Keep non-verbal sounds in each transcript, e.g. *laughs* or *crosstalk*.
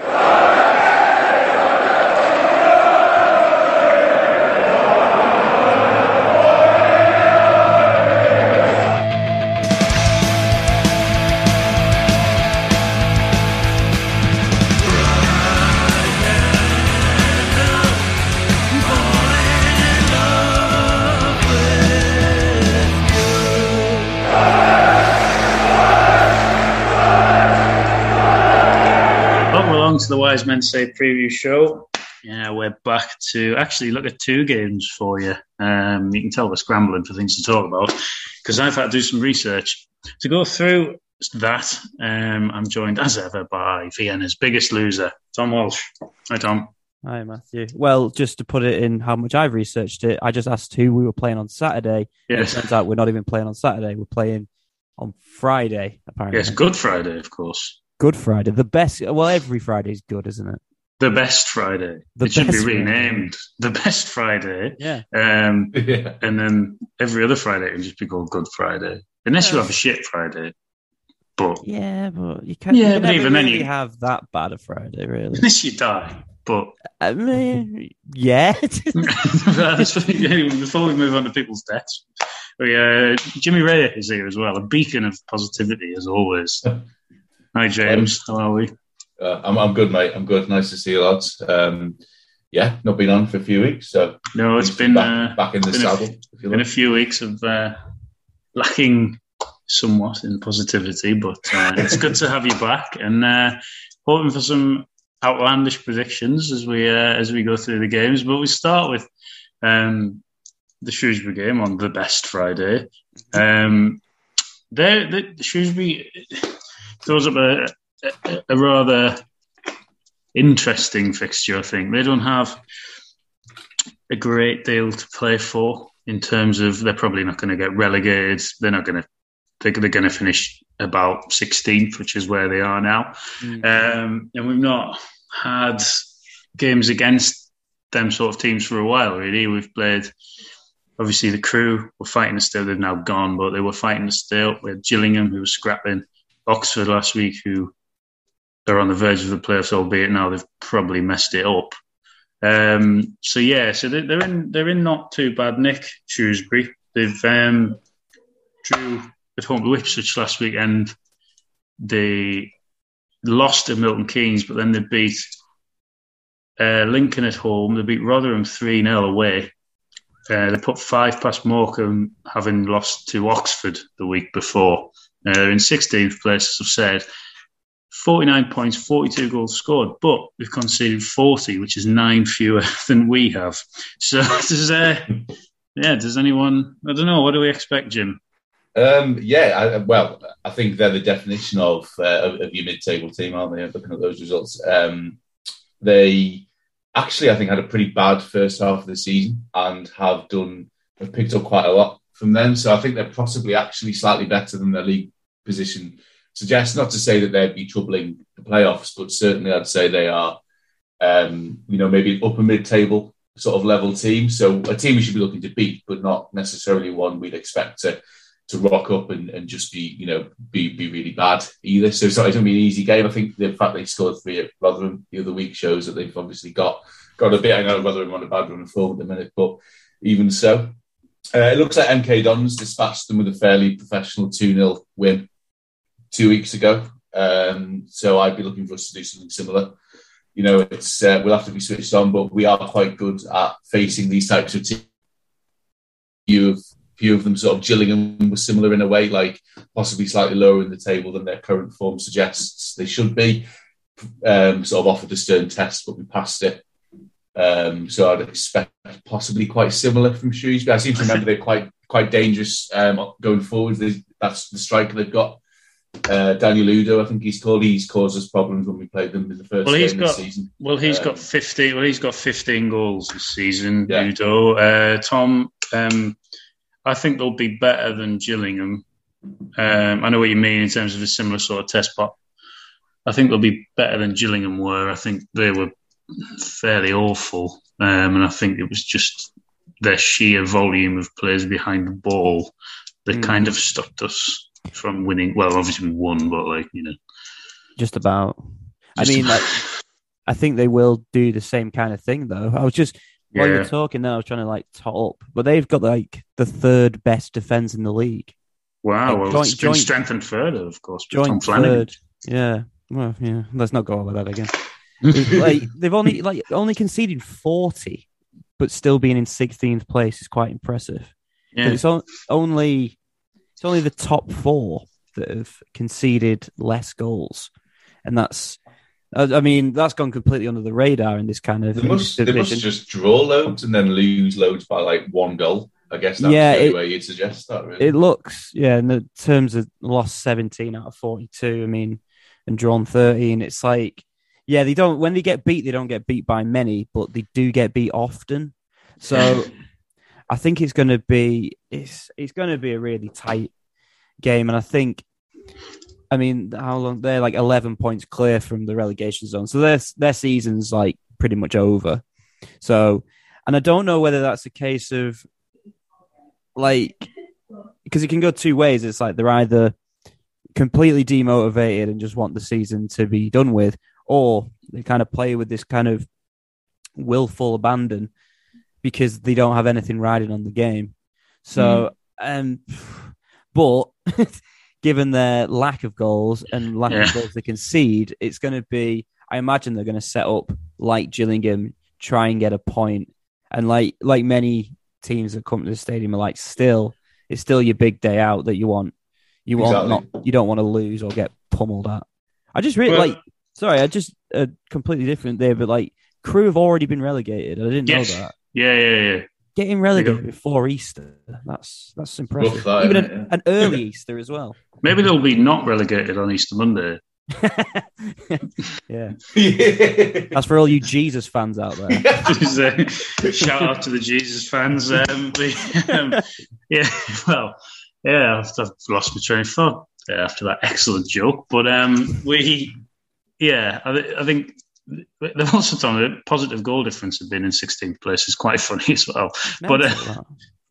Welcome along to the Wise Men Say preview show. Yeah, we're back to actually look at two games for you. Um, you can tell we're scrambling for things to talk about because I've had to do some research to go through that. Um, I'm joined as ever by Vienna's biggest loser, Tom Walsh. Hi, Tom. Hi, Matthew. Well, just to put it in how much I've researched it, I just asked who we were playing on Saturday. Yes. It turns out we're not even playing on Saturday. We're playing on Friday, apparently. Yes, Good Friday, of course. Good Friday. The best. Well, every Friday is good, isn't it? The best Friday. The it should be best Friday. renamed the best Friday. Yeah. Um, yeah. and then every other Friday it would just be called Good Friday, unless you have a shit Friday. But Yeah, but you can't. Yeah, you can but never even then you- have that bad a Friday, really. *laughs* unless you die. But I mean, *laughs* *laughs* yeah. before we move on to people's deaths, we, uh, Jimmy Reay is here as well, a beacon of positivity as always. Hi, James. How are we? Uh, I'm, I'm good, mate. I'm good. Nice to see you, lads. Um, yeah, not been on for a few weeks, so No, it's been back, uh, back in the been a- saddle. if you been a few weeks of uh, lacking somewhat in positivity, but uh, it's good to have you back and uh, hoping for some outlandish predictions as we uh, as we go through the games. But we start with um, the Shrewsbury game on the best Friday. Um, there, the, the Shrewsbury throws up a, a, a rather interesting fixture. I think they don't have a great deal to play for in terms of they're probably not going to get relegated. They're not going to. They're, they're going to finish about 16th, which is where they are now. Um, and we've not had games against them sort of teams for a while. Really, we've played. Obviously, the Crewe were fighting us still. They've now gone, but they were fighting us still. We had Gillingham, who was scrapping. Oxford last week, who are on the verge of the playoffs, albeit now they've probably messed it up. Um, so yeah, so they're, in they're in not too bad nick. Shrewsbury they've um, drew at home to Ipswich last weekend. They lost to Milton Keynes, but then they beat uh, Lincoln at home. They beat Rotherham three 0 away. Uh, they put five past Morecambe, having lost to Oxford the week before. Uh, in 16th place, as I've said. 49 points, 42 goals scored, but we've conceded 40, which is nine fewer *laughs* than we have. So, *laughs* does, uh, yeah, does anyone, I don't know, what do we expect, Jim? Um, yeah, I, well, I think they're the definition of uh, of, your mid-table team, aren't they? Looking at those results, um, they actually, I think, had a pretty bad first half of the season and have done have picked up quite a lot from them. So I think they're possibly actually slightly better than their league position suggests. Not to say that they'd be troubling the playoffs, but certainly I'd say they are, um, you know, maybe an upper mid-table sort of level team. So a team we should be looking to beat, but not necessarily one we'd expect to to rock up and, and just be, you know, be be really bad either. So it's not going to be an easy game. I think the fact they scored three at Rotherham the other week shows that they've obviously got got a bit. I know Rotherham on a bad run of form at the minute, but even so, uh, it looks like MK Dons dispatched them with a fairly professional 2 0 win two weeks ago. Um, so I'd be looking for us to do something similar. You know, it's uh, we'll have to be switched on, but we are quite good at facing these types of teams. Few of few of them, sort of Gillingham, were similar in a way, like possibly slightly lower in the table than their current form suggests they should be. Um, sort of offered a stern test, but we passed it. Um, so I'd expect possibly quite similar from Shrewsbury. I seem to remember they're quite quite dangerous um, going forward. That's the striker they've got uh, Daniel Udoh, I think he's called. He's caused us problems when we played them in the first Well, he's game got- season. Well, he's Um, got fifty. Well, he's got fifteen goals this season. Yeah. Udoh, uh, Tom. Um, I think they'll be better than Gillingham. Um, I know what you mean in terms of a similar sort of test, but I think they'll be better than Gillingham were. I think they were fairly awful, um, and I think it was just their sheer volume of players behind the ball that Mm. kind of stopped us from winning. Well, obviously we won, but like you know, Just about. I mean, about- like, I think they will do the same kind of thing, though. I was just while you Yeah. were talking, there, I was trying to like top up, but they've got like the third best defense in the league. wow, like, well, joint- it's been joint- strengthened further, of course. with Tom Joint Flanagan. third. Yeah. Well, yeah. Let's not go over that again. It's like *laughs* they've only like only conceded forty, but still being in sixteenth place is quite impressive. Yeah. It's on, only it's only the top four that have conceded less goals, and that's I I mean that's gone completely under the radar in this kind of They must, they must just draw loads and then lose loads by like one goal. I guess that's Yeah, the it- way you'd suggest that. Really. It looks, yeah, in the terms of lost 17 out of 42, I mean, and drawn 13, it's like, yeah, they don't, when they get beat, they don't get beat by many, but they do get beat often. So *laughs* I think it's going to be, it's, it's going to be a really tight game. And I think, I mean, how long, they're like 11 points clear from the relegation zone. So their, their season's like pretty much over. So, and I don't know whether that's a case of like because it can go two ways. It's like they're either completely demotivated and just want the season to be done with, or they kind of play with this kind of willful abandon because they don't have anything riding on the game. So, um, but *laughs* given their lack of goals and lack Yeah. of goals they concede, it's going to be. I imagine they're going to set up like Gillingham, try and get a point, and like like many teams that come to the stadium are like still it's still your big day out that you want you want Exactly. not you don't want to lose or get pummeled at i just really Well- like sorry i just uh, completely different there but like Crewe have already been relegated i didn't Yes. know that Yeah, yeah, yeah. getting relegated before easter that's that's impressive that, even an, it? an early easter as well Maybe they'll be not relegated on Easter Monday. yeah *laughs* *laughs* yeah. that's for all you jesus fans out there *laughs* Just, uh, shout out to the Jesus fans. Um, but, um, yeah, well, yeah, I've, I've lost my train of thought uh, after that excellent joke. But um, we, yeah, I, thi- I think they've also done a positive goal difference of being in 16th place is quite *laughs* funny as well. But uh, Mental,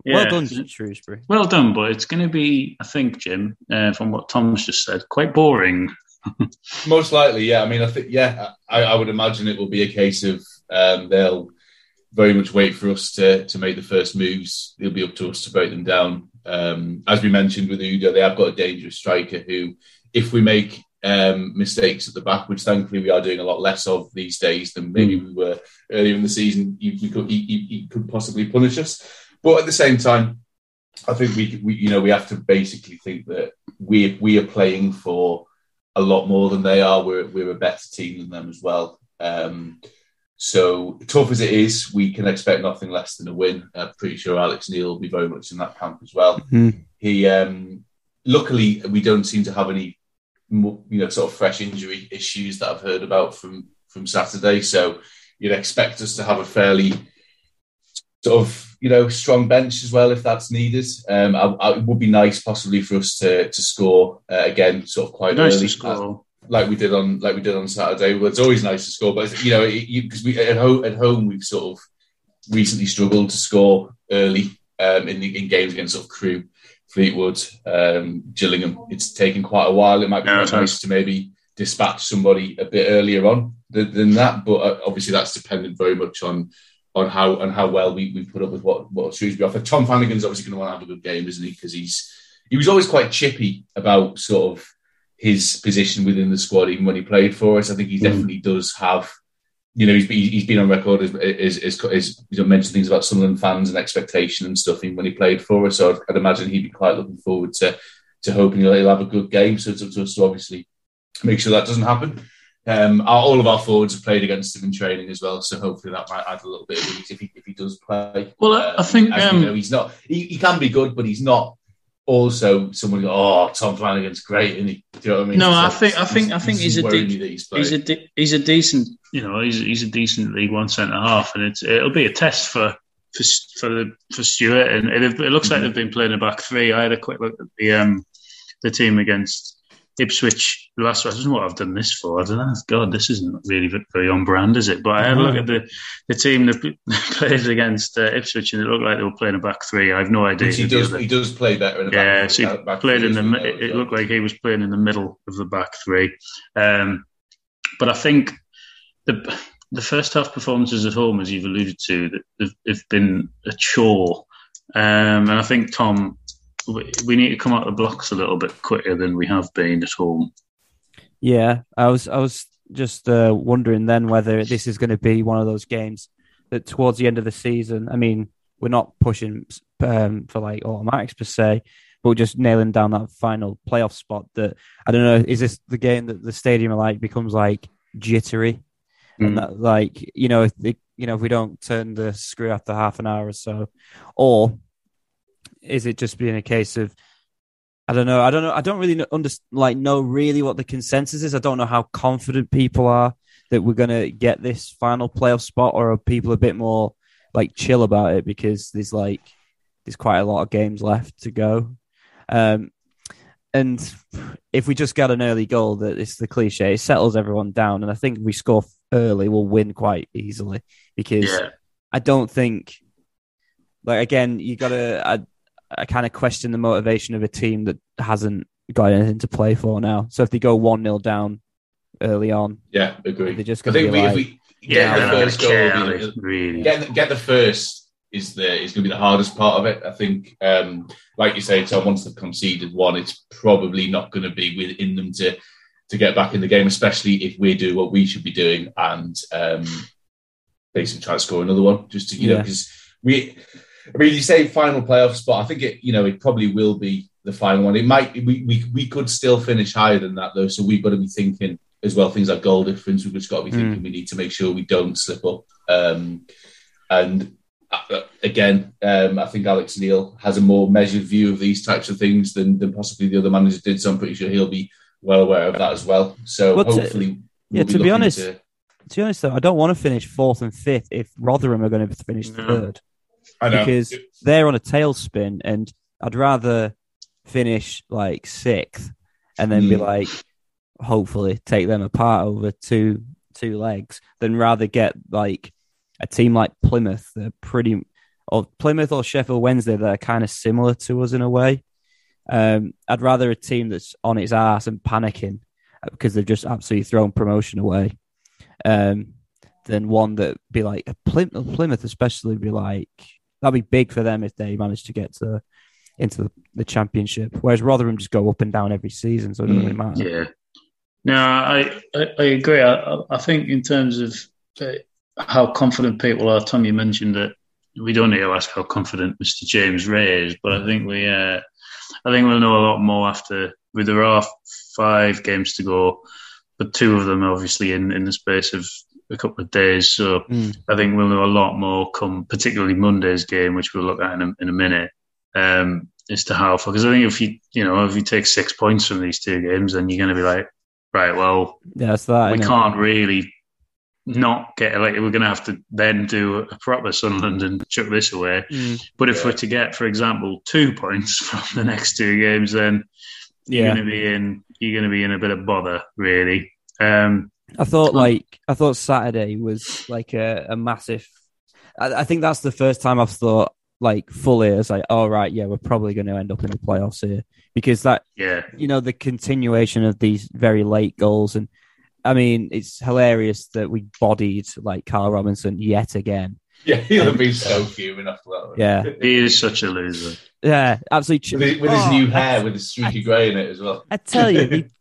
yeah, well done shrewsbury Well done, but it's going to be, I think, Jim, uh, from what Tom's just said, quite boring. *laughs* Most likely, yeah. I mean, I think, yeah, I, I would imagine it will be a case of um, they'll very much wait for us to to make the first moves. It'll be up to us to break them down. Um, as we mentioned with Udoh, they have got a dangerous striker who, if we make um, mistakes at the back, which thankfully we are doing a lot less of these days than maybe we were earlier in the season, you, you could, he, he- he could possibly punish us. But at the same time, I think we, we you know we have to basically think that we we are playing for a lot more than they are. We're we're a better team than them as well. Um, so tough as it is, we can expect nothing less than a win. I'm pretty sure Alex Neil will be very much in that camp as well. Mhm. He um, luckily we don't seem to have any you know sort of fresh injury issues that I've heard about from from Saturday. So you'd expect us to have a fairly sort of you know strong bench as well if that's needed. Um, I, I, it would be nice possibly for us to to score uh, again sort of quite Nice early to score. like we did on like we did on Saturday. Well, it's always nice to score, but you know because we at home at home we've sort of recently struggled to score early um, in the, in games against sort of Crewe, Fleetwood, um, Gillingham. It's taken quite a while. It might be Yeah, nice to maybe dispatch somebody a bit earlier on than, than that, but uh, obviously that's dependent very much on. On how and how well we, we put up with what what Shrewsbury offer. Tom Flanagan's obviously going to want to have a good game, isn't he? Because he's he was always quite chippy about sort of his position within the squad, even when he played for us. I think he definitely does have, you know, he's, he's been on record as, as, as, as you know, mentioned things about Sunderland fans and expectation and stuff when he played for us. So I'd, I'd imagine he'd be quite looking forward to to hoping he'll, he'll have a good game. So to, to, to obviously make sure that doesn't happen. Um, our, all of our forwards have played against him in training as well, so hopefully that might add a little bit of ease if he, if he does play. Well, I- I think, as we um, know, he's not. He, he can be good, but he's not also someone go, oh, Tom Flanagan's great, and he, do you know what I mean? No, It's I think I think I think he's a de- that he's he's a de- he's a decent you know he's he's a decent League One centre half, and it's it'll be a test for for for the for Stewart, and it, it looks like they've been playing a back three. I had a quick look at the um the team against Ipswich last. I don't know what I've done this for. I don't know. God, this isn't really very on brand, is it? But I had a look at the the team that *laughs* played against uh, Ipswich, and it looked like they were playing a back three. I have no idea. He does he does play better in the yeah, back. so he played in the. as we mi- know, It, it looked like he was playing in the middle of the back three, um, but I think the the first half performances at home, as you've alluded to, that have, have been a chore, um, and I think Tom, we, we need to come out the blocks a little bit quicker than we have been at home. Yeah, I was I was just uh, wondering then whether this is going to be one of those games that towards the end of the season. I mean, we're not pushing um, for like automatics per se, but just nailing down that final playoff spot. That I don't know. Is this the game that the stadium like becomes like jittery, Mm. and that like you know if you know if we don't turn the screw after half an hour or so, or is it just being a case of I don't know. I don't know. I don't really know, under, like know really what the consensus is. I don't know how confident people are that we're going to get this final playoff spot, or are people a bit more like chill about it because there's like there's quite a lot of games left to go. Um, and if we just get an early goal, that it's the cliche, it settles everyone down. And I think if we score early, we'll win quite easily because Yeah, I don't think, like again, you got to. I, I kind of question the motivation of a team that hasn't got anything to play for now. So if they go one 0 down early on, Yeah, agree. They're just I gonna think be we, like- if we get they're the first goal, care, will are be they? really. get the, get the first is the is going to be the hardest part of it. I think, um, like you say, Tom, once they've conceded one, it's probably not going to be within them to to get back in the game, especially if we do what we should be doing and um, basically try to score another one. Just to you know, because we, I mean, you say final playoff spot. I think it, you know, it probably will be the final one. It might we we we could still finish higher than that though, so we've got to be thinking as well things like goal difference. We've just got to be Mm. thinking we need to make sure we don't slip up. Um, and uh, again, um, I think Alex Neil has a more measured view of these types of things than, than possibly the other managers did. So I'm pretty sure he'll be well aware of that as well. So Well, hopefully, yeah, we'll to be honest, to- to be honest though, I don't want to finish fourth and fifth if Rotherham are going to finish No. third I know because they're on a tailspin, and I'd rather finish like sixth and then be Mm. like, hopefully take them apart over two two legs than rather get like a team like Plymouth. They're pretty, or Plymouth or Sheffield Wednesday. They're kind of similar to us in a way. Um, I'd rather a team that's on its ass and panicking because they've just absolutely thrown promotion away. Um, than one that be like Plymouth, Plymouth, especially be like that'd be big for them if they manage to get to into the, the championship. Whereas Rotherham just go up and down every season, so it doesn't Mm, really matter. Yeah. No, I, I, I agree. I, I think in terms of uh, how confident people are, Tom, you mentioned that we don't need to ask how confident Mr. James Reay is, but I think we, uh, I think we'll know a lot more after. There are five games to go, but two of them obviously in, in the space of a couple of days. So Mm. I think we'll know a lot more come, particularly Monday's game, which we'll look at in a, in a minute, um, as to how far. Because I think if you, you know, if you take six points from these two games, then you're going to be like, right, well, Yeah, that's that. we can't really not get like we're going to have to then do a proper Sunderland and chuck this away. Mm. But if Yeah. we're to get, for example, two points *laughs* from the next two games, then you're Yeah, going to be in you're going to be in a bit of bother, really. Um, I thought um, like I thought Saturday was like a, a massive. I, I think that's the first time I've thought like fully as like, oh right, yeah, we're probably going to end up in the playoffs here because that yeah, you know the continuation of these very late goals and I mean it's hilarious that we bodied like Karl Robinson yet again. yeah, he'll have been so fuming after that. one. Yeah, he is such a loser. yeah, absolutely. with, his, with his Oh, new hair, with his streaky grey in it as well. I tell you, the- *laughs*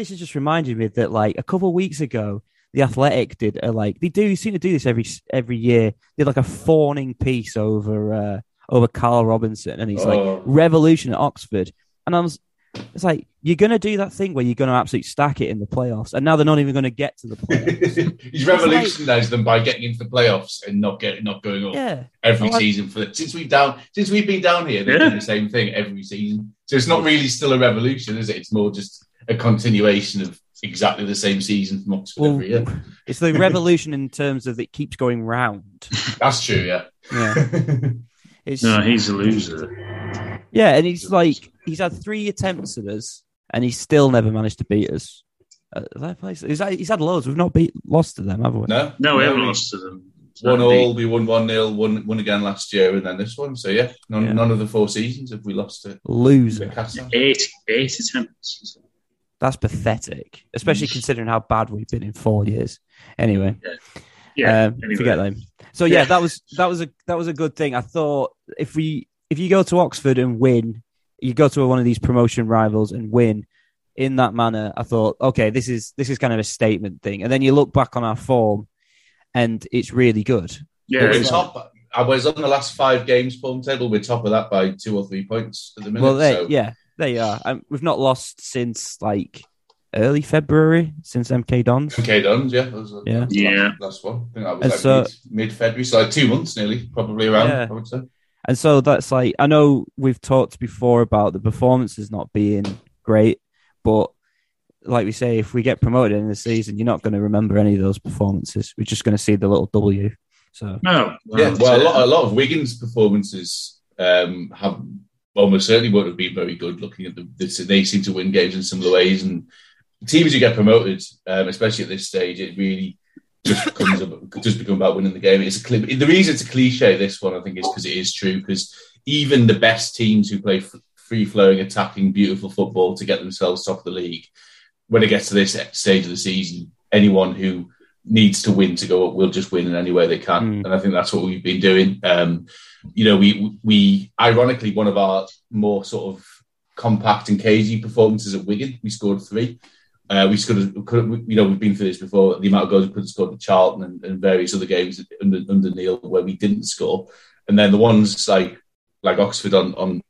this has just reminded me that like a couple of weeks ago, the Athletic did a like they do seem to do this every every year. They did like a fawning piece over uh, over Karl Robinson and he's like Oh. revolution at Oxford, and I was It's like you're gonna do that thing where you're gonna absolutely stack it in the playoffs, and now they're not even gonna get to the playoffs. *laughs* He's revolutionised them by getting into the playoffs and not getting not going up yeah, every I- season for the, since we've down since we've been down here. They've Yeah. done the same thing every season. So it's not really still a revolution, is it? It's more just a continuation of exactly the same season from Oxford Well, every year. it's the *laughs* revolution in terms of it keeps going round. That's true. Yeah. Yeah, *laughs* it's No, he's a loser. yeah, and he's like he's had three attempts at us, and he's still never managed to beat us. At that place, he's had, he's had loads. We've not beat lost to them, have we? no. No, we haven't we- lost to them. One all, we won one 0 one one again last year, and then this one. So yeah, none, Yeah. none of the four seasons have we lost to Loser. Newcastle. Eight, eight attempts. That's pathetic, especially considering how bad we've been in four years. Anyway, Yeah, um, anyway. forget them. So yeah, Yeah. that was that was a that was a good thing. I thought if we if you go to Oxford and win, you go to one of these promotion rivals and win in that manner. I thought, okay, this is this is kind of a statement thing. And then you look back on our form, and it's really good. Yeah, we're top. I was on the last five games form table. We're top of that by two or three points at the minute. well, they, so yeah, there you are. Um, we've not lost since like early February since MK Dons. MK done. Yeah, that was, Yeah. that was Yeah. Last, last one. I think that was And like so- mid February, so like two months nearly, probably around. Yeah. I would say. And so that's like I know we've talked before about the performances not being great, but like we say, if we get promoted in the season, you're not going to remember any of those performances. We're just going to see the little W. So No. Yeah, well, a lot, a lot of Wigan's performances um, have almost certainly would have been very good. Looking at the, this, they seem to win games in similar ways, and teams who get promoted, um, especially at this stage, it really just becomes a, just become about winning the game. It's a the reason it's a cliche. This one, I think, is because it is true. Because even the best teams who play free flowing, attacking, beautiful football to get themselves top of the league, when it gets to this stage of the season, anyone who needs to win to go up will just win in any way they can. Mm. And I think that's what we've been doing. Um, you know, we we ironically one of our more sort of compact and cagey performances at Wigan, we scored three. Uh, we scored, could, you know, we've been through this before. The amount of goals we could have scored at Charlton and, and various other games under, under Neil where we didn't score, and then the ones like like Oxford on on, you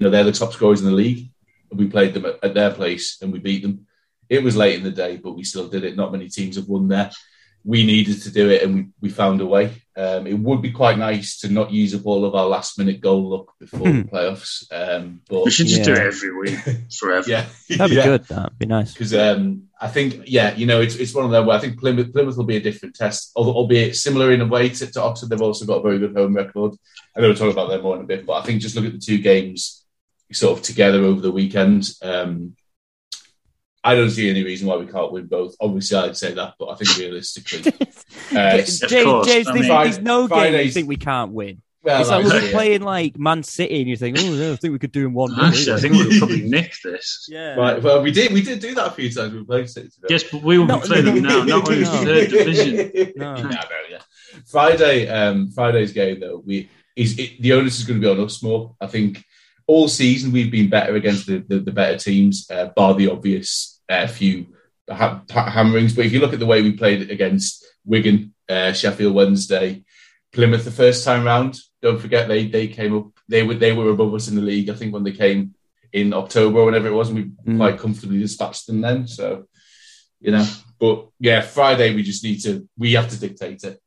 know, they're the top scorers in the league. And we played them at, at their place and we beat them. It was late in the day, but we still did it. Not many teams have won there. We needed to do it, and we, we found a way. Um, it would be quite nice to not use up all of our last minute goal luck before the playoffs. Um, but We should just do it every week forever. yeah, *laughs* that'd be yeah. good. That'd be nice. Because um, I think, yeah, you know, it's, it's one of them where I think Plymouth, Plymouth will be a different test, al- albeit similar in a way to, to Oxford. They've also got a very good home record. I know we'll talk about them more in a bit, but I think just look at the two games sort of together over the weekend. Um, I don't see any reason why we can't win both. Obviously, I'd say that, but I think realistically, *laughs* uh, James, of James, course, James, I there's, mean- there's no game you think we can't win. well, it's like like I we're playing like Man City, and you think, oh, yeah, I think we could do in one. Actually, I think we could probably nick this. *laughs* yeah. Right, well, we did we did do that a few times. We played City. today. Yes, but we will No, be playing them now, not when it's no. third division. *laughs* No. No, no, yeah. Friday, um, Friday's game though, we is it, the onus is going to be on us more. I think all season we've been better against the the, the better teams, uh, bar the obvious uh, few ha- ha- hammerings. But if you look at the way we played against Wigan, uh, Sheffield Wednesday, Plymouth the first time round, don't forget they they came up. They were they were above us in the league. I think when they came in October or whenever it was, and we Mm. quite comfortably dispatched them then. So you know, but yeah, Friday we just need to we have to dictate it.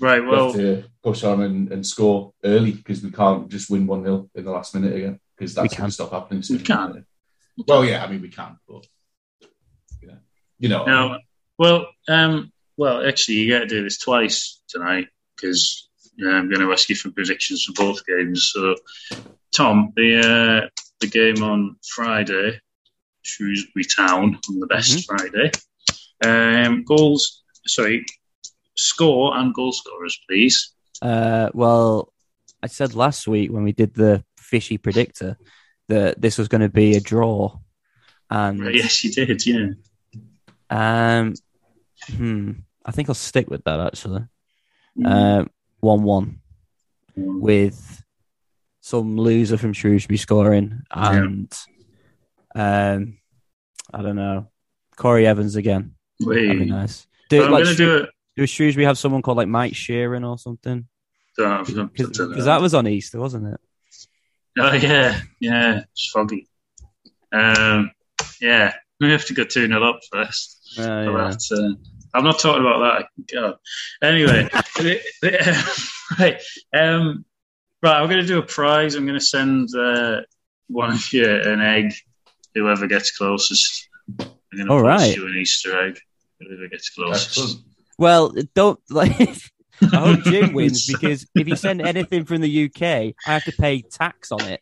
Right, We well, have to push on and, and score early because we can't just win one 0 in the last minute again because that's going can. to stop happening soon. We can. Well, yeah, I mean we can, but yeah, you know, now, well, um, well, actually, you got to do this twice tonight because I'm going to ask you for predictions for both games. So, Tom, the uh, the game on Friday, Shrewsbury Town on the best Friday. Um, goals, sorry, score and goal scorers, please. Uh, well, I said last week when we did the fishy predictor that this was going to be a draw, and yes, you did, yeah. Um, hmm, I think I'll stick with that actually. Mm. Um, one-one with some loser from Shrewsbury scoring, and um, I don't know, Corry Evans again. That'd be Wait, nice. Do, I'm like, to do it. do Shrewsbury have someone called like Mike Sheeran or something? Because that was on Easter, wasn't it? Oh yeah, yeah, it's foggy. Um, yeah, we have to go 2 0 up first. Uh, yeah. that, uh, I'm not talking about that. God. Anyway, *laughs* *laughs* right. Um, right, I'm going to do a prize. I'm going to send uh, one of you an egg. Whoever gets closest. I'm going to All post right. you an Easter egg. Whoever gets closest. Well, don't *laughs* like. I hope Jim wins because if you send anything from the UK, I have to pay tax on it.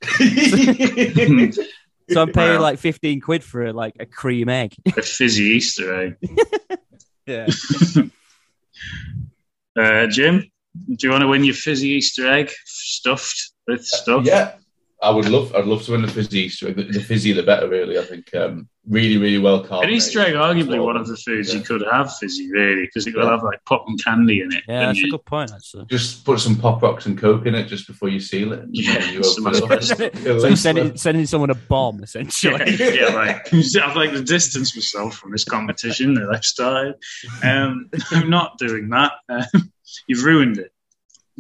So I'm paying Wow. like 15 quid for a, like a cream egg. a fizzy Easter egg. *laughs* Yeah. *laughs* Uh, Jim, do you want to win your fizzy Easter egg stuffed with stuff? Yeah, I would love. I'd love to win the fizzy Easter egg. The, the fizzy, the better. Really, I think. Um, really, really well An carbonated. Easter egg, arguably Well, one of the foods you could have fizzy, really, because it will Yeah. have like pop and candy in it. Yeah, and that's a good point, actually. Just put some pop rocks and coke in it just before you seal it. Yeah, then you some open it of up. *laughs* so you're sending, sending someone a bomb, essentially. yeah, yeah, like *laughs* I've like to distance myself from this competition that I've started. Um, *laughs* I'm not doing that. Um, you've ruined it.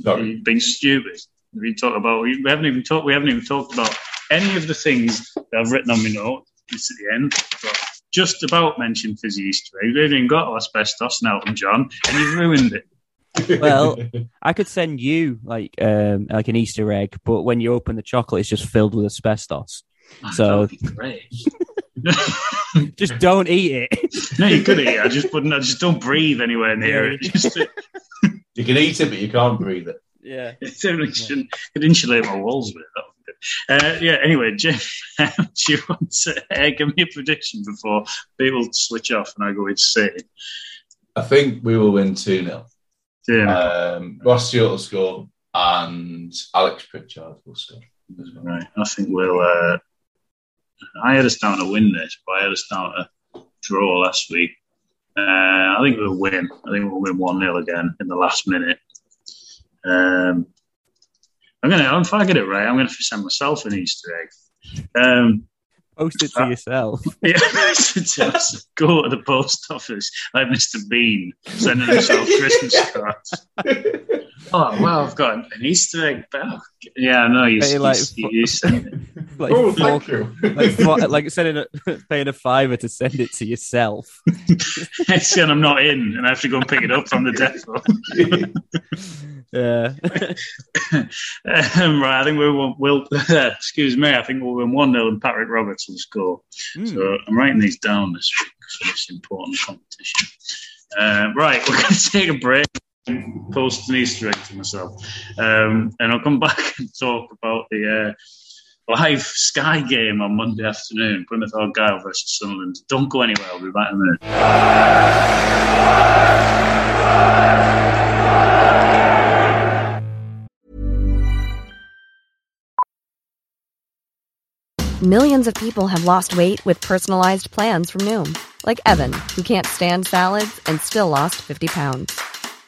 Sorry. You've been stupid. We talk about we haven't even talked. We haven't even talked about any of the things that I've written on my note. It's at the end. But just about mentioned fizzy Easter egg. We haven't even got asbestos and Elton John, and you've ruined it. *laughs* Well, I could send you like um like an Easter egg, but when you open the chocolate, it's just filled with asbestos. Oh, So- that would be great. *laughs* Just don't eat it. no, you could eat. it. I just wouldn't. I just don't breathe anywhere near it. *laughs* Just you can eat it, but you can't breathe it. Yeah. It certainly shouldn't. Could insulate my walls with it. That would be good. Uh, yeah. Anyway, Jim, *laughs* do you want to uh, give me a prediction before people switch off and I go insane? I think we will win 2 0. Yeah. Um, Ross Stewart will score and Alex Pritchard will score. well. right. I think we'll. Uh, I had us down to win this, but I had us down to draw last week. Uh, I think we'll win. I think we'll win one 0 again in the last minute. Um, I'm gonna. If I get it right, I'm gonna send myself an Easter egg. Um, Post it to yourself. *laughs* Yeah, go to the post office like Mr. Bean sending himself Christmas cards. *laughs* Oh well, I've got an Easter egg. Oh, yeah, no, you. Hey, *laughs* you, like, you, you sent it. Like, oh, four- thank you. like, four- like sending a, *laughs* paying a fiver to send it to yourself. *laughs* It's saying I'm not in, and I have to go and pick it up from the depot. Yeah. um, right, I think we will. We'll, excuse me. I think we'll win one 0 and Patrick Roberts will score. Hmm. So I'm writing these down this week for this important competition. Uh, right, we're going to take a break. Post an Easter egg to myself, um, and I'll come *laughs* back and talk about the uh, live Sky game on Monday afternoon, Plymouth Argyle versus Sunderland. Don't go anywhere. I'll be back in a minute. Millions of people have lost weight with personalized plans from Noom, like Evan, who can't stand salads and still lost 50 pounds.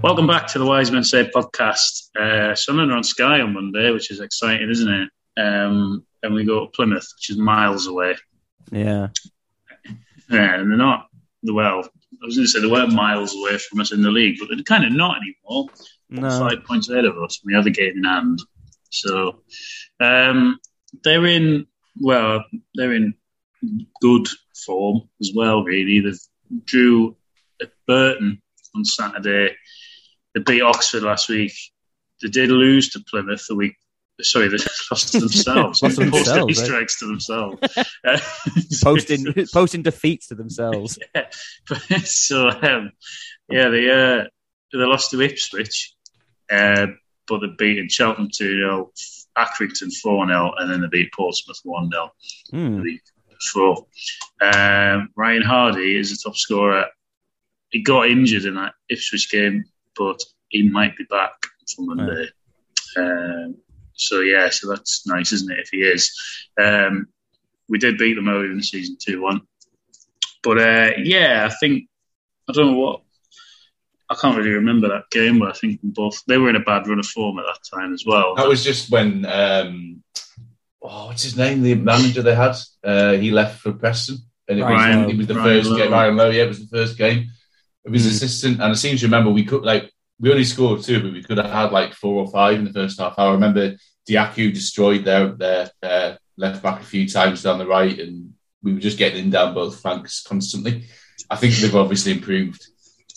Welcome back to the Wise Men Say podcast. Uh, Sunderland are on Sky on Monday, which is exciting, isn't it? Um, and we go to Plymouth, which is miles away. Yeah. Yeah, and they're not, well, I was going to say they weren't miles away from us in the league, but they're kind of not anymore. No. Five points ahead of us. We have the game in hand. So um, they're in, well, they're in good form as well, really. They drew at Burton on Saturday. They beat Oxford last week. They did lose to Plymouth the week sorry, they *laughs* lost to themselves. Lost to Posted Easter eggs to themselves. *laughs* Uh, posting *laughs* posting defeats to themselves. yeah. so um, yeah, they uh, they lost to Ipswich, uh, but they beat Cheltenham two 0 Accrington four 0 and then they beat Portsmouth one 0 Hmm. Before. Um, Ryan Hardie is the top scorer. He got injured in that Ipswich game, but he might be back for Monday. Um, so yeah, so that's nice, isn't it? If he is, um, we did beat them earlier in the season two one, but uh, yeah, I think I don't know what. I can't really remember that game, but I think both they were in a bad run of form at that time as well. That was just when um, oh, what's his name? The manager they had. Uh, he left for Preston, and it Ryan- was it was the Ryan first Lowe. game. Ryan Lowe, yeah, it was the first game. It was Hmm. assistant, and I seem to remember we could like we only scored two, but we could have had like four or five in the first half. I remember Dajaku destroyed their their uh, left back a few times down the right, and we were just getting in down both flanks constantly. I think they've obviously improved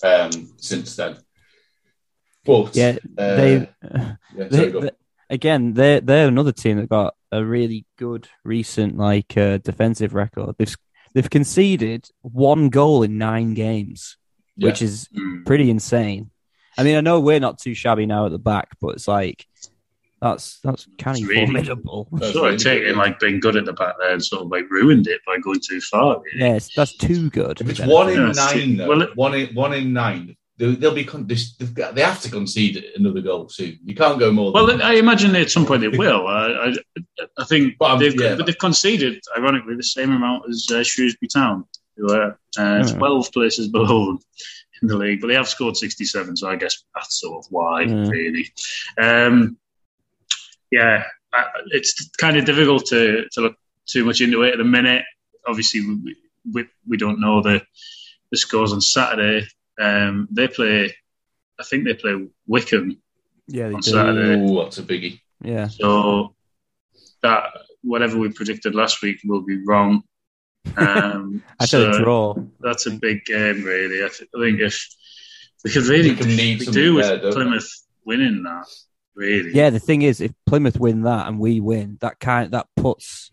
um, since then. But Yeah, uh, they, yeah, they, sorry, they- again they're they're another team that got a really good recent like uh, defensive record. They've they've conceded one goal in nine games, Yeah. which is Mm. pretty insane. I mean, I know we're not too shabby now at the back, but it's like that's that's kind of really- formidable. *laughs* That's sort of taking like being good at the back there and sort of like ruined it by going too far. Really. Yeah, it's, that's too good. If it's one in nine, though, well, it- one in one in nine, they'll, they'll be con- they've got, they have to concede another goal soon. You can't go more. Than Well, I imagine at some point they will. I, I, I think But they've, yeah. but they've conceded, ironically, the same amount as uh, Shrewsbury Town, who are uh. 12 places below them in the league. But they have scored 67, so I guess that's sort of why, really. Um, yeah, it's kind of difficult to, to look too much into it at the minute. Obviously, we, we, we don't know the, the scores on Saturday. Um, they play, I think they play Wigan yeah, they on do. Saturday. Ooh, that's a biggie. Yeah, So that whatever we predicted last week will be wrong. Um, *laughs* I said a so draw. That's a big game, really. I, th- I think if we could really Wigan need we something do with there, don't they? Plymouth winning that, really. Yeah, the thing is, if Plymouth win that and we win, that kind that puts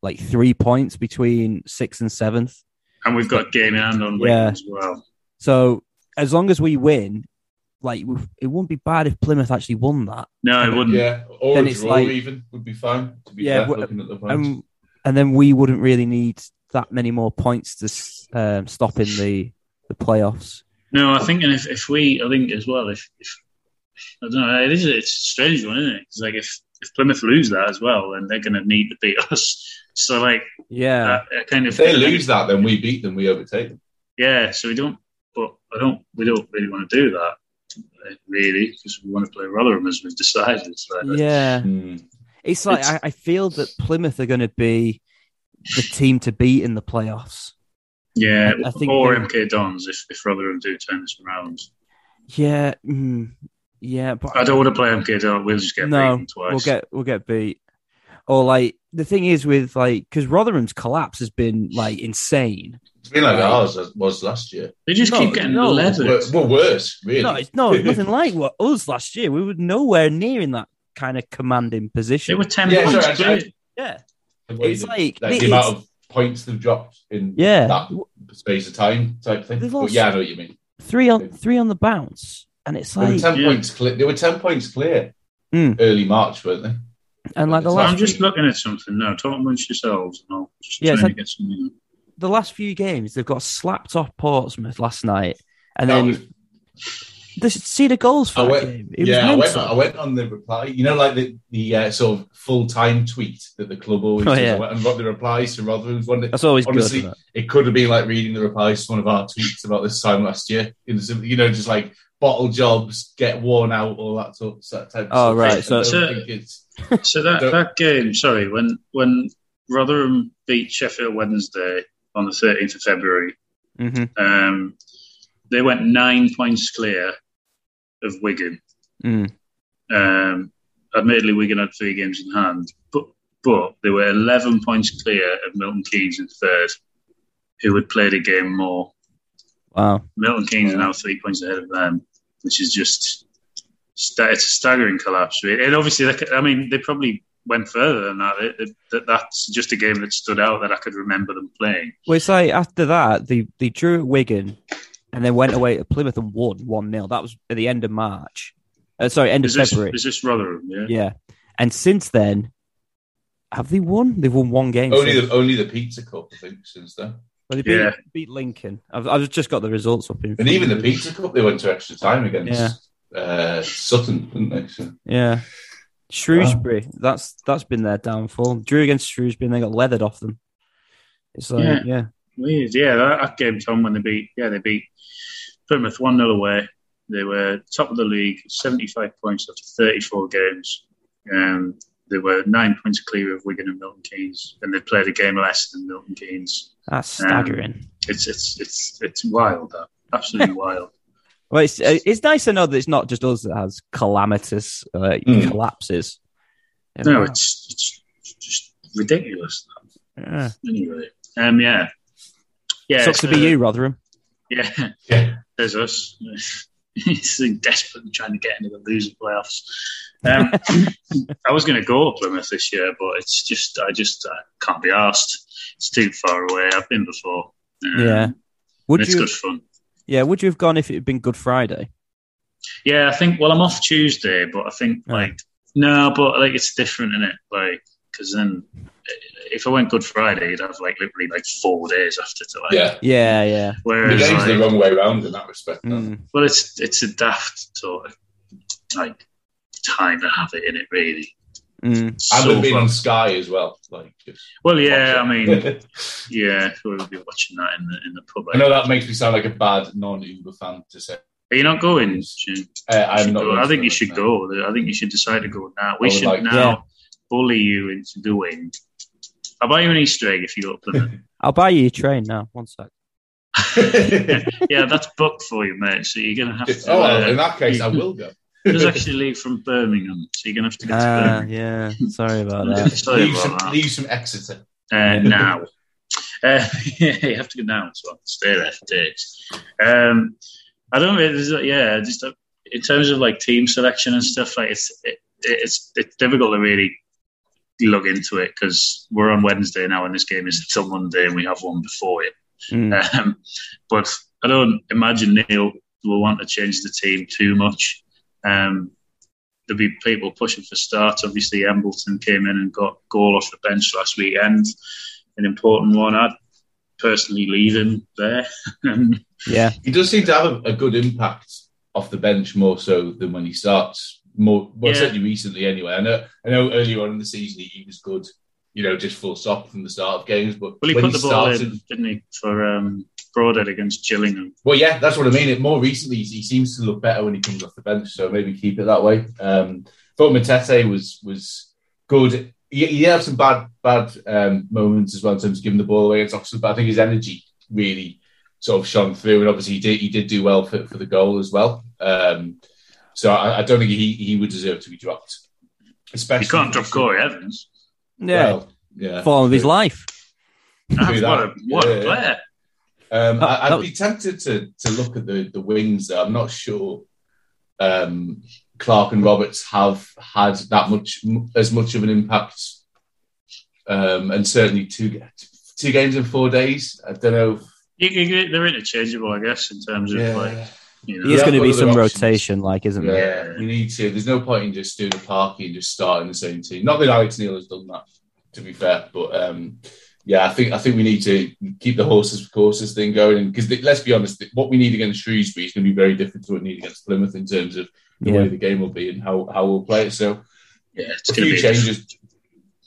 like three points between sixth and seventh. And we've got game in hand on Wigan Yeah. as well. So as long as we win, like it wouldn't be bad if Plymouth actually won that. No, it wouldn't. Yeah, or Then a it's draw like- even would be fine. To be Yeah, fair, looking at the points. Um, and then we wouldn't really need that many more points to um, stop in the the playoffs. No, I think, and if, if we, I think as well, if, if I don't know, it is it's a strange one, isn't it? Because like if if Plymouth lose that as well, then they're going to need to beat us. So like Yeah, that, that kind of if they lose that, then we beat them. We overtake them. Yeah, so we don't, but I don't, we don't really want to do that, uh, really, because we want to play Rotherham as we've decided. So, yeah. Hmm. It's like It's- I, I feel that Plymouth are going to be the team to beat in the playoffs. yeah, I think or MK Dons if, if Rotherham do turn this around. Yeah, mm, yeah, but I don't want to play MK Dons. We'll just get no, beaten twice. we'll get we'll get beat. Or like the thing is with like because Rotherham's collapse has been like insane. It's been like ours was last year. they just No, keep getting no. leathered. Well, well, worse, really. No, it's no it's *laughs* nothing like what us last year. We were nowhere near in that kind of commanding They position. were ten Yeah, points sorry, I- I- yeah, it's that- like- the it's- amount of points they've dropped in Yeah. that space of time type thing. They've But yeah, I know what you mean. three on three on the bounce, and it's They were like ten Yeah. points clear. They were ten points clear Hmm. early March, weren't they? And like the So So last I'm just few, looking at something now. Talk amongst yourselves, and I'll just Yeah, try it's to like- get something. the last few games they've got slapped off Portsmouth last night, and That then was- the, see the goals for I that went- game. It yeah, I was went. I went on the reply. You know, like the the uh, sort of full time tweet that the club always Oh, does. yeah. I went and got the replies to Rotherham's one. That's always honestly, good. isn't it could have been like reading the replies to one of our tweets about this time last year. You know, you know, just like bottle jobs, get worn out, all that sort that type of Oh, stuff. right, so- So- *laughs* So that, that game, sorry, when when Rotherham beat Sheffield Wednesday on the 13th of February, it? Mhm. um, they went nine points clear of Wigan. Mm. Um, admittedly, Wigan had three games in hand, but but they were 11 points clear of Milton Keynes in third, who had played a game more. Wow. Milton Keynes are now three points ahead of them, which is just sta- it's a staggering collapse. Really. And obviously, they I mean, they probably went further than that. It, it, that. That's just a game that stood out that I could remember them playing. Well, it's like after that, they, they drew at Wigan and then went away to Plymouth and won 1 0. That was at the end of March. Uh, sorry, end of Is this, February. is this Rotherham? Yeah. Yeah. And since then, have they won? They've won one game. Only since. the only the Pizza Cup, I think, since then. Well, they beat, Yeah. beat Lincoln. I've, I've just got the results up in And even the. Pizza Cup, they went to extra time against uh, Sutton, didn't they? So, Yeah. Shrewsbury, that's that's been their downfall. Drew against Shrewsbury and they got leathered off them. It's like, Yeah. yeah. Weird. Yeah, that, that game, Tom, when they beat, yeah, they beat Plymouth 1 0 away. They were top of the league, 75 points after 34 games. Um, they were nine points clear of Wigan and Milton Keynes, and they played a game less than Milton Keynes. That's Um, staggering. It's it's it's it's wild. That absolutely *laughs* wild. Well, it's, uh, it's nice to know that it's not just us that has calamitous uh, Mm. collapses. No, it's it's just ridiculous. Yeah. Anyway, um, yeah, yeah. Sucks to be you, Rotherham. Yeah, yeah. there's us. *laughs* He's desperately trying to get into the loser playoffs. Um, *laughs* I was going to go to Plymouth this year, but it's just I just uh, can't be asked. It's too far away. I've been before. Um, Yeah. Would it's you? good fun. Yeah. Would you have gone if it had been Good Friday? Yeah, I think. Well, I'm off Tuesday, but I think Oh. like no, but like it's different in it. Like because then if I went Good Friday, you'd have like literally like four days after to like. yeah. Yeah. Yeah. The Whereas game's the wrong way around in that respect. Mm. well, it's it's a daft sort of like time to have it in it really. Mm. And So they've been far. on Sky as well. Like, just Well, yeah, I mean, *laughs* yeah, we'll be watching that in the in the pub. I know that makes me sound like a bad non-Uber fan to say. Are you not going? June? Uh, I'm not. go. I think you should no. go. I think you should decide to go now. We should like- now Yeah. bully you into going. I'll buy you an Easter egg if you go to Plymouth. *laughs* I'll buy you a train now. One sec. *laughs* yeah, that's booked for you, mate. So you're gonna have to. oh, uh, in that case, I will go. *laughs* it does actually leave from Birmingham, so you're gonna have to get to Ah, Birmingham. yeah. Sorry about that. Sorry leave, about some, that. leave some Exeter. uh, now. Uh, you have to go now as well. Stay there for days. Um, I don't really, yeah, just uh, in terms of like team selection and stuff, like it's it, it's it's difficult to really look into it because we're on Wednesday now and this game is until Monday and we have one before it. Mm. Um, but I don't imagine Neil will want to change the team too much. Um, there'll be people pushing for starts. Obviously, Embleton came in and got goal off the bench last weekend, an important one. I'd personally leave him there. *laughs* Um, Yeah. He does seem to have a, a good impact off the bench more so than when he starts. More, well, Yeah. certainly recently anyway. I know, I know earlier on in the season he, he was good, you know, just full stop from the start of games. But well, he put the ball started, in, didn't he, for um, Broadhead against Gillingham? Well, yeah, that's what I mean. It more recently, he seems to look better when he comes off the bench. So maybe keep it that way. Um, thought Matete was was good. He, he had some bad bad um, moments as well in terms of giving the ball away against Oxford, but I think his energy really sort of shone through, and obviously he did he did do well for, for the goal as well. Um, so I, I don't think he, he would deserve to be dropped. Especially You can't drop Corry Evans. Yeah. Well, yeah, Form of his life. Ah, Do what a what Yeah, a player! Um, Oh, I, that I'd was- be tempted to to look at the the wings. There. I'm not sure um, Clark and Roberts have had that much as much of an impact, um, and certainly two two games in four days. I don't know. You, you, they're interchangeable, I guess, in terms of like you know. There's going to be some options. rotation, like, isn't there? Yeah, you need to. There's no point in just doing a parky and just starting the same team. Not that Alex Neil has done that, to be fair, but um, yeah, I think I think we need to keep the horses for courses thing going. Because let's be honest, what we need against Shrewsbury is going to be very different to what we need against Plymouth in terms of the Yeah. way the game will be and how, how we'll play it. So yeah, it's a few be changes.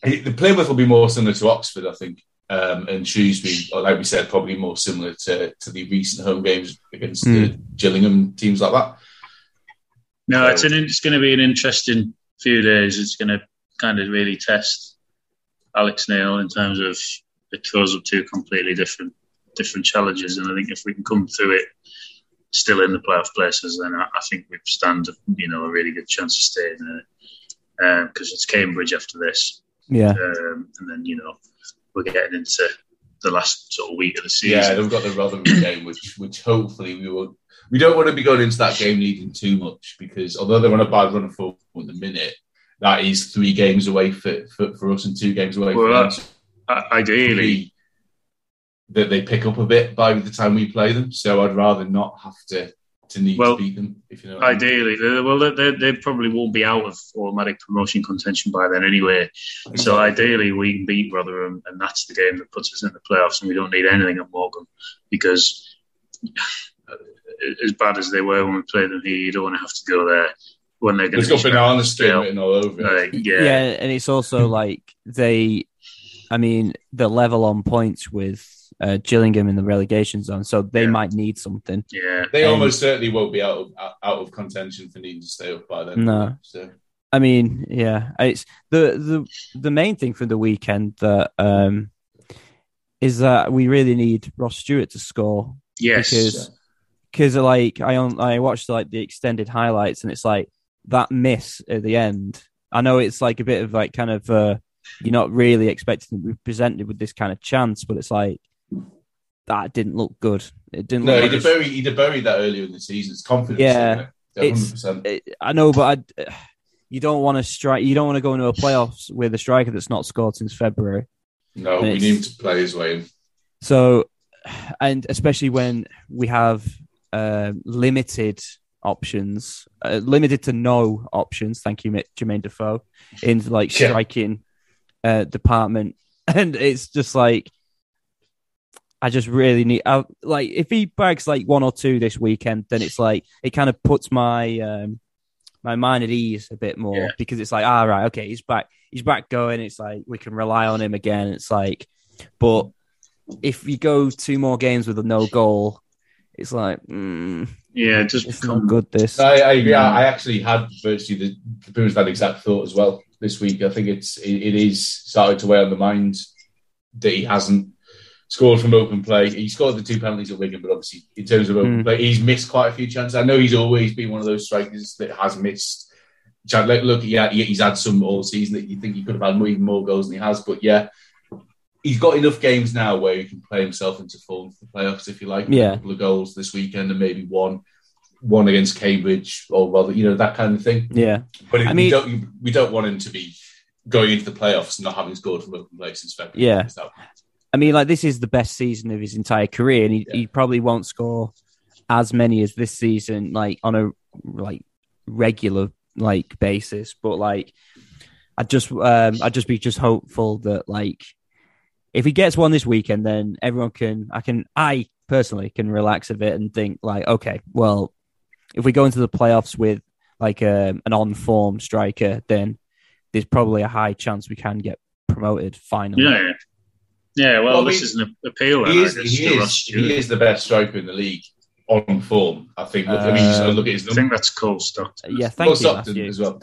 The Plymouth will be more similar to Oxford, I think, um, and Shrewsbury, like we said, probably more similar to, to the recent home games against the Gillingham teams like that. No, it's an it's going to be an interesting few days. It's going to kind of really test Alex Neil in terms of it throws up two completely different different challenges, and I think if we can come through it still in the playoff places, then I, I think we stand you know a really good chance of staying there because it's Cambridge after this, Yeah. um, and then you know we're getting into the last sort of week of the season. Yeah, they've got the Rotherham game, which which hopefully we will. We don't want to be going into that game needing too much because although they're on a bad run of form at the minute, that is three games away for, for, for us and two games away Well, for them. Uh, ideally, that they pick up a bit by the time we play them. So I'd rather not have to to need Well, to beat them. If you know, what I mean. ideally, they, well, they, they, they probably won't be out of automatic promotion contention by then anyway. So ideally, we can beat Rotherham, and that's the game that puts us in the playoffs, and we don't need anything at Morgan because uh, as bad as they were when we played them here, you don't want to have to go there when they're going it's to got banana skin written all over. Like, yeah. yeah, and it's also like they, I mean, the level on points with uh, Gillingham in the relegation zone, so they Yeah. might need something. yeah. They Um, almost certainly won't be out of out out of contention for needing to stay up by then. No. So I mean, yeah, it's the the the main thing for the weekend that um is that we really need Ross Stewart to score Yes, because because like I on I watched like the extended highlights and it's like that miss at the end. I know it's like a bit of like kind of uh you're not really expecting to be presented with this kind of chance, but it's like that didn't look good. It didn't. no, look he'd have buried he'd have buried that earlier in the season. It's confidence. Yeah, it? it's- 100%. it- I know, but I, you don't want to strike. You don't want to go into a playoffs with a striker that's not scored since February. no, we need him to play his way in. So, and especially when we have uh, limited options, uh, limited to no options. Thank you, Jermaine Defoe, in like Yeah. striking uh, department, *laughs* and it's just like I just really need. I, like if he bags like one or two this weekend, then it's like it kind of puts my um, my mind at ease a bit more Yeah. because it's like, all right, okay, he's back, he's back going. It's like we can rely on him again. It's like, but if you go two more games with a no goal, it's like mm, yeah. Just it's become not good. This I, I agree. I I actually had virtually the, the pretty that exact thought as well this week. I think it's it, it is starting to weigh on the mind that he hasn't scored from open play. He scored the two penalties at Wigan, but obviously in terms of open Mm. play, he's missed quite a few chances. I know he's always been one of those strikers that has missed. Like, look, yeah, he- he's had some all season that you think he could have had more, even more goals than he has, but yeah. He's got enough games now where he can play himself into form for the playoffs, if you like. Yeah. A couple of goals this weekend and maybe one one against Cambridge or rather, you know, that kind of thing. yeah, But I we mean- don't we don't want him to be going into the playoffs and not having scored from open play since February. Yeah. Because that- I mean, like this is the best season of his entire career, and he, Yeah. he probably won't score as many as this season, like on a like regular like basis. But like, I just um I'd just be just hopeful that like if he gets one this weekend, then everyone can I can I personally can relax a bit and think like, okay, well, if we go into the playoffs with like um, an on form striker, then there's probably a high chance we can get promoted finally. yeah, yeah. Yeah, well, Well, this we- is an appeal. he is he is he is the best striker in the league on form. I think. Look, I mean, just look at his I think that's Cole Stockton. Yeah, thank Well, you, Stockton Matthew. as well.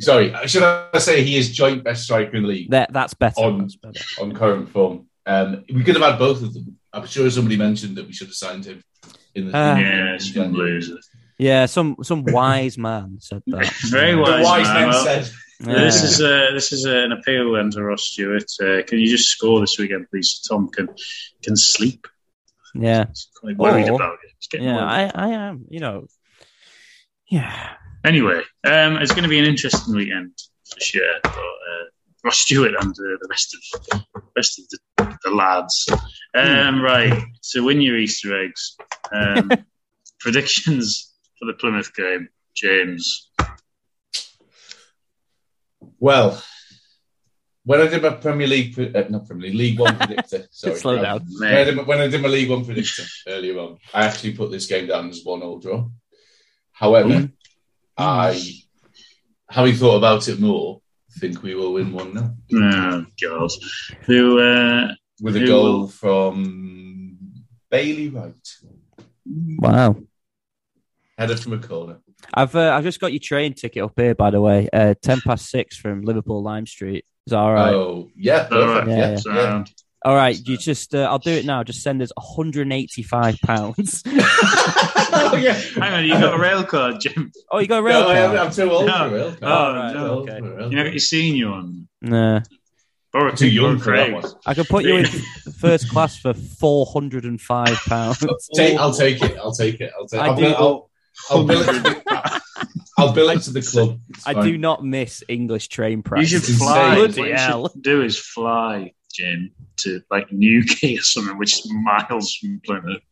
Sorry, should I say he is joint best striker in the league That that's better. On- that's better. on current form? Um, we could have had both of them. I'm sure somebody mentioned that we should have signed him in the Ah. Yeah, some blues. Yeah, some some wise man said that. *laughs* Very The wise. wise man. Well, said. Yeah. This is uh, this is uh, an appeal then to Ross Stewart. Uh, can you just score this weekend, please? Tom can can sleep. yeah, He's quite worried Or- about it. Yeah. worried. I I am. You know. Yeah. Anyway, um, it's going to be an interesting weekend for sure. But, uh, Ross Stewart and uh, the rest of rest of the, the lads. Um, right so win your Easter eggs. Um, *laughs* predictions for the Plymouth game, James. Well, when I did my Premier League, pre- uh, not Premier League, League One *laughs* predictor. Sorry, Slow down. When I, did my, when I did my League One predictor earlier on, I actually put this game down as one all draw. However, Mm. I, having thought about it more, think we will win one 0 Oh God, who? Uh, with a Who goal will? from Bailey Wright, Wow. header from a corner. I've uh, I've just got your train ticket up here, by the way. Uh, ten past six from Liverpool Lime Street. Is that all right? Oh, yeah, all right, perfect. Yeah, Yeah, yeah. All right. You just uh, I'll do it now. Just send us 185 pounds. *laughs* oh, yeah. Hang on, you got a rail card, Jim? oh, you got a rail No, I am, card? I'm too old No. for a rail card. Oh, right, no. Too old okay. for a You know, got your senior one. Nah. Borough Too young Borough for that Craig. one. I could put you in *laughs* first class for four hundred and five pounds. I'll take it. I'll take it. I'll take. I I'll, do- bill, I'll, I'll bill it. To the, I'll bill it to the club. It's I fine. do not miss English train prices. You practice. should fly. insane. What Bloody you hell. should do is fly, Jim, to like Newquay or something, which is miles from Plymouth,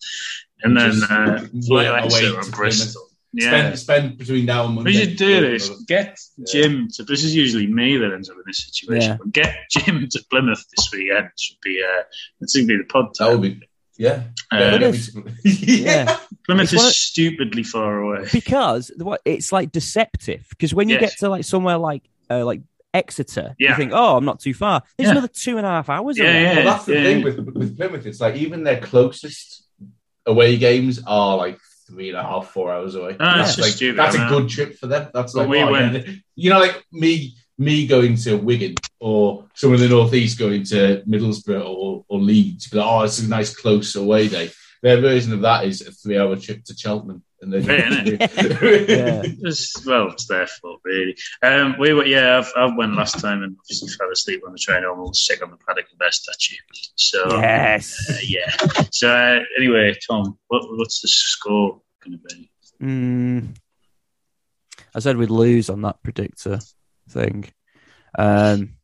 and then Just uh, fly away to Exeter to or Bristol. Yeah. Spend, spend between now and Monday. We should do this. Get Yeah. Jim to. This is usually me that ends up in this situation. Yeah. But get Jim to Plymouth this weekend. Should be. Uh, it's going to be the pod. That would be. Yeah. Uh, *laughs* Yeah, Plymouth- get me to- yeah, Plymouth It's is of- stupidly far away. because what it's like deceptive. Because when you Yes. get to like somewhere like uh, like Exeter, you think, oh, I'm not too far. There's Yeah. another two and a half hours. Yeah, away. yeah. Well, that's the yeah. thing with with Plymouth. It's like even their closest away games are like three and a half, four hours away. Ah, that's it's like stupid, that's a good trip for them. That's But like we oh, went- you know, like me me going to Wigan or someone in the northeast going to Middlesbrough or, or Leeds. But, oh, it's a nice close away day. Their version of that is a three hour trip to Cheltenham. And then Yeah, *laughs* Yeah. It's, well, it's their fault, really. Um, we were, yeah, I've, I went last time and obviously fell asleep on the train. I was sick on the paddock and best statue. So, Yes. uh, yeah. So, uh, anyway, Tom, what, what's the score going to be? Mm, I said we'd lose on that predictor thing. Um,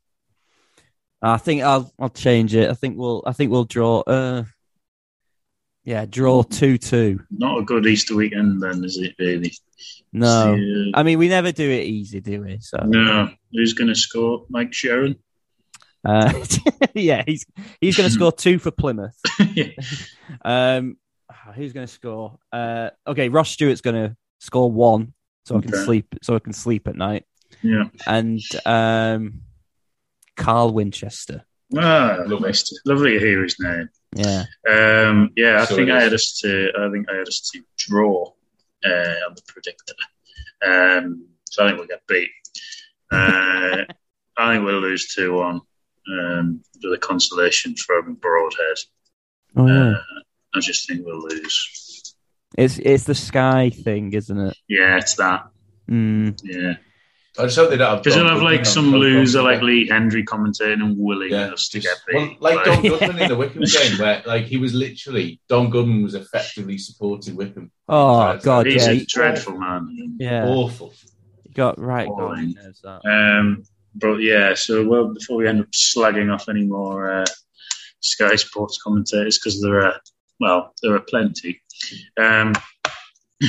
I think I'll I'll change it. I think we'll I think we'll draw. Uh, yeah, draw two two. Not a good Easter weekend, then, is it, really? No, Yeah. I mean we never do it easy, do we? So No. Who's going to score? Mike Sharon? uh, *laughs* yeah, he's he's going *laughs* to score two for Plymouth. *laughs* yeah. Um, who's going to score? Uh, okay, Ross Stewart's going to score one, so I can sleep. So I can sleep at night. Yeah. And um, Carl Winchester. Ah, Lovely. lovely to hear his name. Yeah. Um, yeah, I So think I had us to. I think I had us to draw uh, on the predictor. Um, so I think we'll get beat. Uh, *laughs* I think we'll lose two one um, with a consolation from Broadhead. Oh, yeah. Uh, I just think we'll lose. It's it's the sky thing, isn't it? Yeah, it's that. Mm, Yeah, I just hope they don't have. because Don they'll have like some on- loser on- like Lee Hendrie commentating and willing Yeah, us to just- get well, like Don Goodman in the Wycombe *laughs* game, where like he was literally Don Goodman was effectively supporting Wycombe. Oh Right, God, He's yeah, a dreadful man. yeah. Awful. You got right. God, that. Um, but yeah, so well before we end up slagging off any more uh, Sky Sports commentators because there are well there are plenty. Um,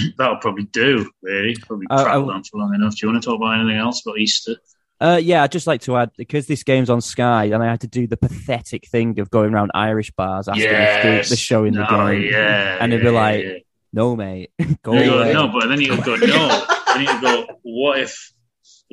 *laughs* that'll probably do. Really, probably Uh, prattled on for long enough. Do you want to talk about anything else about Easter? Uh, yeah, I'd just like to add because this game's on Sky, and I had to do the pathetic thing of going around Irish bars asking if the, the show in the no, game, yeah, and they'd be like, yeah. "No, mate, *laughs* go away." no, but then you'd go no. *laughs* then you go, what if?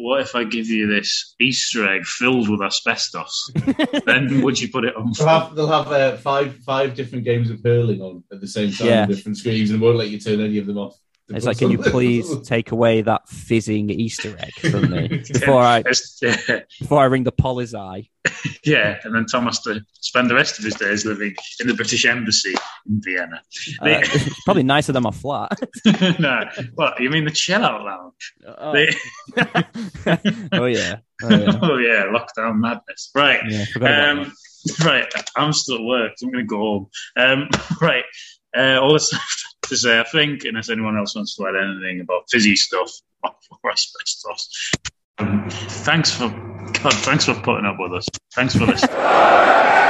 What if I give you this Easter egg filled with asbestos? *laughs* then would you put it on? They'll have, they'll have uh, five five different games of hurling on at the same time, Yeah. different screens, and won't let you turn any of them off. It's like, can you please take away that fizzing Easter egg from me before I It's- yeah, before I ring the policy? *laughs* yeah, and then Tom has to spend the rest of his days living in the British Embassy in Vienna. Uh, *laughs* it's probably nicer than my flat. *laughs* no, what you mean the chill out lounge? oh. The- oh yeah, oh yeah, oh yeah, lockdown madness. Right. yeah. Um, right, I'm still at work. So I'm going to go home. Um, right, uh, all that's left to say, I think, unless anyone else wants to add anything about fizzy stuff *laughs* or asbestos. Thanks for God. Thanks for putting up with us. Thanks for listening. *laughs*